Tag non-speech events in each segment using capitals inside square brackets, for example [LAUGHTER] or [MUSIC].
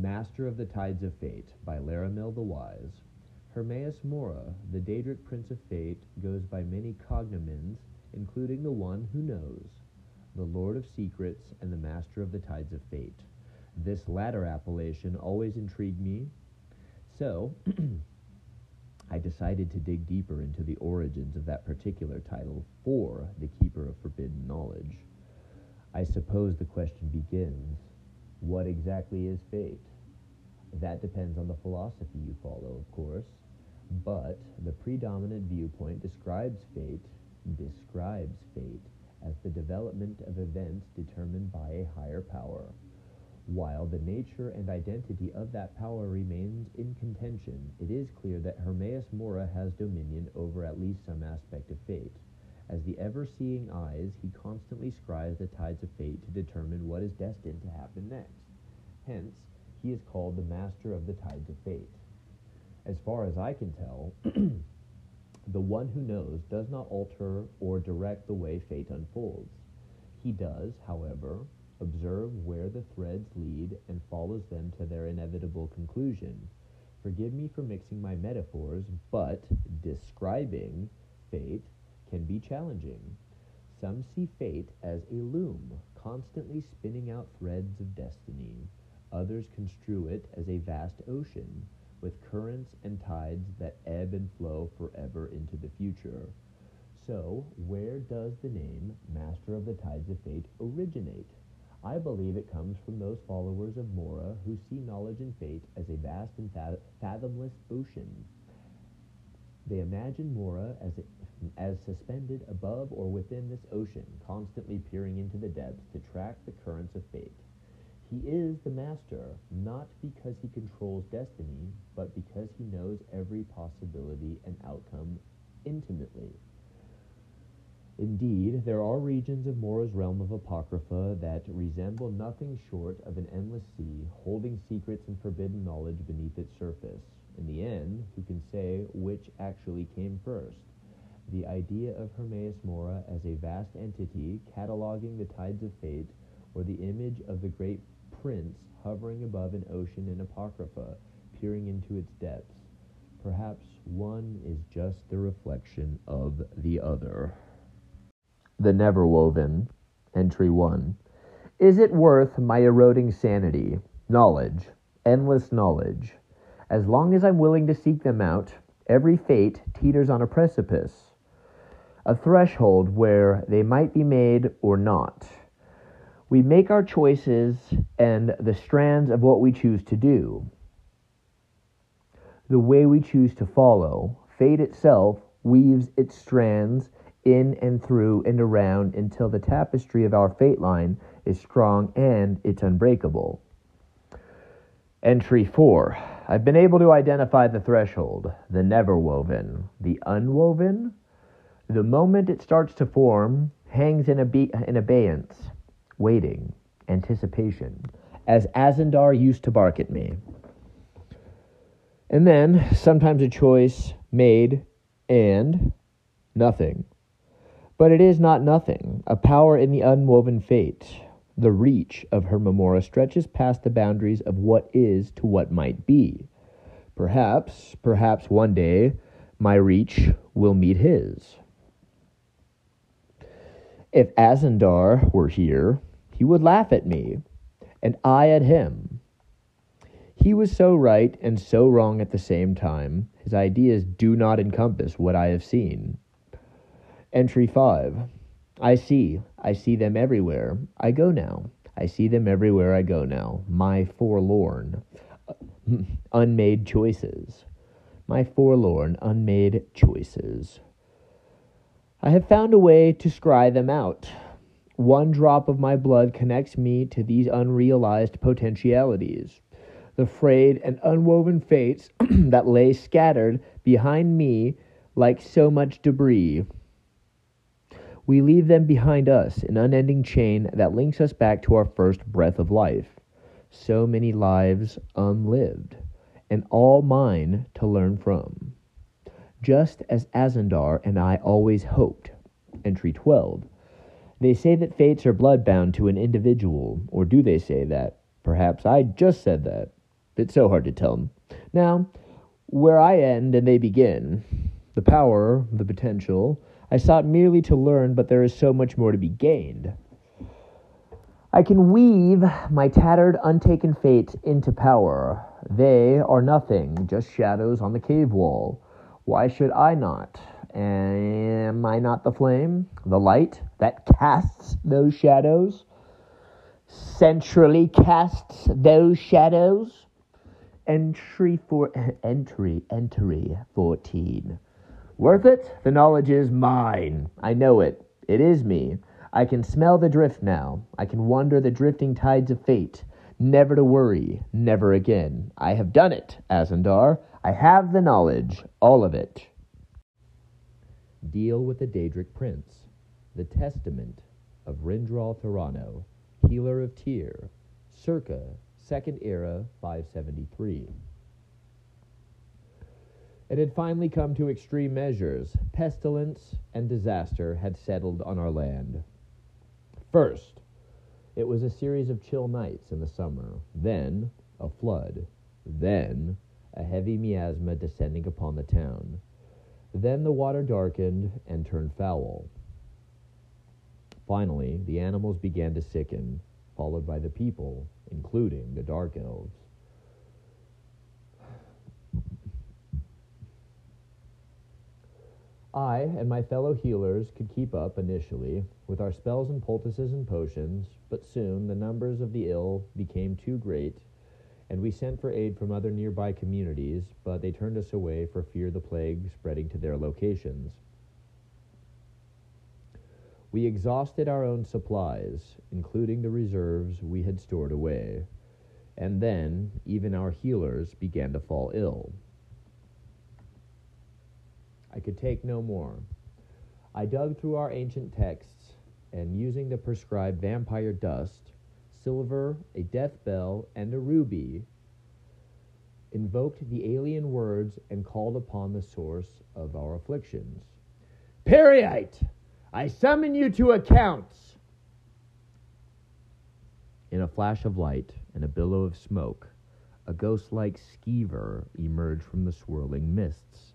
Master of the Tides of Fate by Laramil the Wise. Hermaeus Mora, the Daedric Prince of Fate, goes by many cognomens, including the One Who Knows, the Lord of Secrets, and the Master of the Tides of Fate. This latter appellation always intrigued me, so [CLEARS THROAT] I decided to dig deeper into the origins of that particular title for the Keeper of Forbidden Knowledge. I suppose the question begins what exactly is fate? That depends on the philosophy you follow, of course, but the predominant viewpoint describes fate, describes fate as the development of events determined by a higher power. While the nature and identity of that power remains in contention, it is clear that Hermaeus Mora has dominion over at least some aspect of fate. As the ever seeing eyes, he constantly scribes the tides of fate to determine what is destined to happen next. Hence, he is called the master of the tides of fate. As far as I can tell, [CLEARS THROAT] the one who knows does not alter or direct the way fate unfolds. He does, however, observe where the threads lead and follows them to their inevitable conclusion. Forgive me for mixing my metaphors, but describing fate can be challenging. Some see fate as a loom, constantly spinning out threads of destiny. Others construe it as a vast ocean, with currents and tides that ebb and flow forever into the future. So, where does the name Master of the Tides of Fate originate? I believe it comes from those followers of Mora who see knowledge and fate as a vast and fathomless ocean. They imagine Mora as, a, as suspended above or within this ocean, constantly peering into the depths to track the currents of fate. He is the master, not because he controls destiny, but because he knows every possibility and outcome intimately. Indeed, there are regions of Mora's realm of Apocrypha that resemble nothing short of an endless sea, holding secrets and forbidden knowledge beneath its surface. In the end, who can say which actually came first? The idea of Hermaeus Mora as a vast entity cataloging the tides of fate, or the image of the great prince hovering above an ocean in Apocrypha, peering into its depths. Perhaps one is just the reflection of the other. The Neverwoven, Entry 1. Is it worth my eroding sanity? Knowledge, endless knowledge. As long as I'm willing to seek them out, every fate teeters on a precipice, a threshold where they might be made or not. We make our choices and the strands of what we choose to do, the way we choose to follow. Fate itself weaves its strands in and through and around until the tapestry of our fate line is strong and it's unbreakable. Entry 4. I've been able to identify the threshold, the never woven, the unwoven. The moment it starts to form hangs in, abe- in abeyance, waiting, anticipation, as Azandar used to bark at me. And then, sometimes a choice made and nothing. But it is not nothing, a power in the unwoven fate. The reach of her Mora stretches past the boundaries of what is to what might be. Perhaps, perhaps one day, my reach will meet his. If Azandar were here, he would laugh at me, and I at him. He was so right and so wrong at the same time. His ideas do not encompass what I have seen. Entry 5. I see. I see them everywhere. I go now. I see them everywhere I go now. My forlorn, uh, [LAUGHS] unmade choices. My forlorn, unmade choices. I have found a way to scry them out. One drop of my blood connects me to these unrealized potentialities. The frayed and unwoven fates [CLEARS THROAT] that lay scattered behind me like so much debris. We leave them behind us, an unending chain that links us back to our first breath of life. So many lives unlived, and all mine to learn from. Just as Azandar and I always hoped. Entry 12. They say that fates are bloodbound to an individual, or do they say that? Perhaps I just said that. It's so hard to tell. Now, where I end and they begin, the power, the potential, I sought merely to learn, but there is so much more to be gained. I can weave my tattered, untaken fate into power. They are nothing, just shadows on the cave wall. Why should I not? Am I not the flame, the light that casts those shadows? Centrally casts those shadows? Entry for [LAUGHS] entry, entry 14. Worth it? The knowledge is mine. I know it. It is me. I can smell the drift now. I can wander the drifting tides of fate. Never to worry, never again. I have done it, Azandar. I have the knowledge, all of it. Deal with the Daedric Prince, the Testament of Rindral Thorano, Healer of Tyr, circa Second Era 573. It had finally come to extreme measures. Pestilence and disaster had settled on our land. First, it was a series of chill nights in the summer, then a flood, then a heavy miasma descending upon the town. Then the water darkened and turned foul. Finally, the animals began to sicken, followed by the people, including the dark elves. I and my fellow healers could keep up initially with our spells and poultices and potions, but soon the numbers of the ill became too great, and we sent for aid from other nearby communities, but they turned us away for fear the plague spreading to their locations. We exhausted our own supplies, including the reserves we had stored away, and then even our healers began to fall ill. I could take no more. I dug through our ancient texts, and using the prescribed vampire dust, silver, a death bell, and a ruby, invoked the alien words and called upon the source of our afflictions. Peryite, I summon you to accounts. In a flash of light and a billow of smoke, a ghost like skeever emerged from the swirling mists.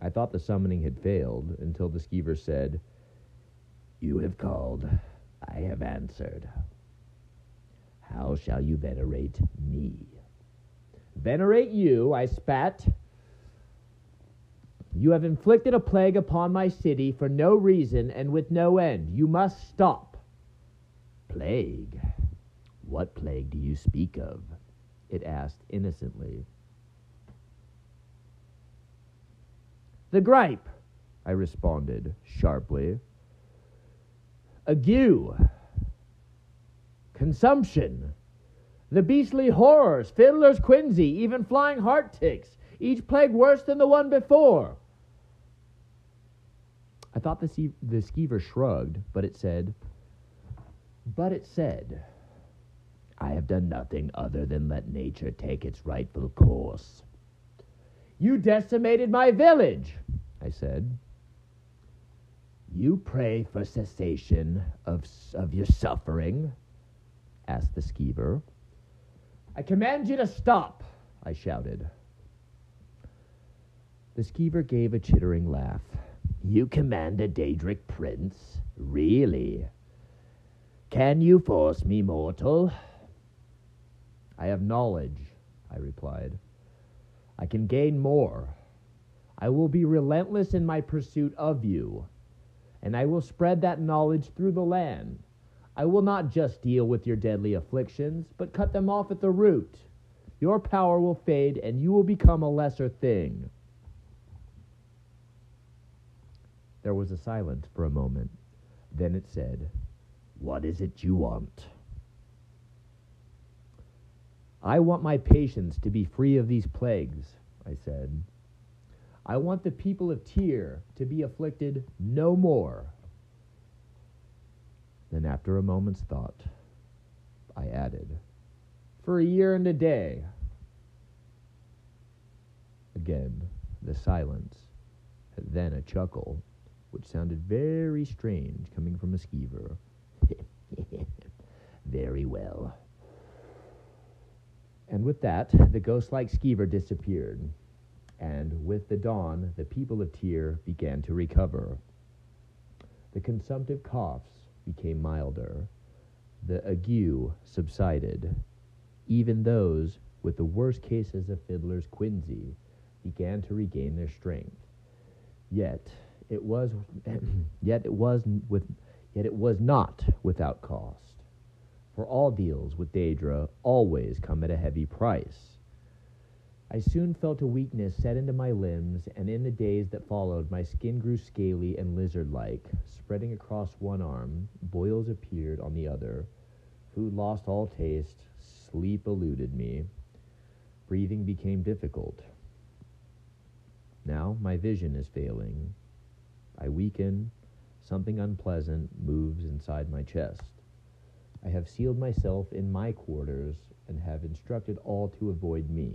I thought the summoning had failed until the skeever said, You have called, I have answered. How shall you venerate me? Venerate you, I spat. You have inflicted a plague upon my city for no reason and with no end. You must stop. Plague? What plague do you speak of? It asked innocently. The gripe, I responded sharply. Ague. Consumption. The beastly horrors, fiddler's quinsy, even flying heart ticks, each plague worse than the one before. I thought the, the skeever shrugged, but it said, But it said, I have done nothing other than let nature take its rightful course. You decimated my village, I said. You pray for cessation of, of your suffering? asked the skeever. I command you to stop, I shouted. The skeever gave a chittering laugh. You command a Daedric prince? Really? Can you force me, mortal? I have knowledge, I replied. I can gain more. I will be relentless in my pursuit of you, and I will spread that knowledge through the land. I will not just deal with your deadly afflictions, but cut them off at the root. Your power will fade, and you will become a lesser thing. There was a silence for a moment. Then it said, What is it you want? I want my patients to be free of these plagues, I said. I want the people of Tyr to be afflicted no more. Then, after a moment's thought, I added, For a year and a day. Again, the silence, then a chuckle, which sounded very strange coming from a skeever. [LAUGHS] very well. And with that, the ghost like skeever disappeared. And with the dawn, the people of Tyr began to recover. The consumptive coughs became milder. The ague subsided. Even those with the worst cases of fiddler's quinsy began to regain their strength. Yet it was [CLEARS THROAT] yet it was with yet it was not without cost. For all deals with Daedra always come at a heavy price. I soon felt a weakness set into my limbs, and in the days that followed, my skin grew scaly and lizard like. Spreading across one arm, boils appeared on the other. Food lost all taste, sleep eluded me. Breathing became difficult. Now my vision is failing. I weaken. Something unpleasant moves inside my chest. I have sealed myself in my quarters and have instructed all to avoid me.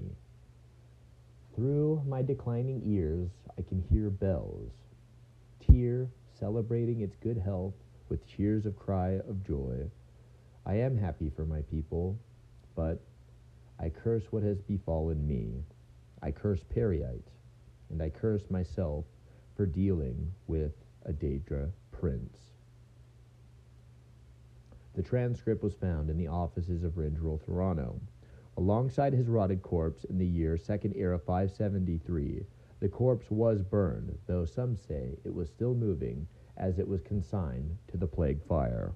Through my declining ears, I can hear bells. Tyr celebrating its good health with cheers of cry of joy. I am happy for my people, but I curse what has befallen me. I curse Peryite, and I curse myself for dealing with a Daedra prince. The transcript was found in the offices of Rindral Thorano. Alongside his rotted corpse in the year Second Era 573, the corpse was burned, though some say it was still moving as it was consigned to the plague fire.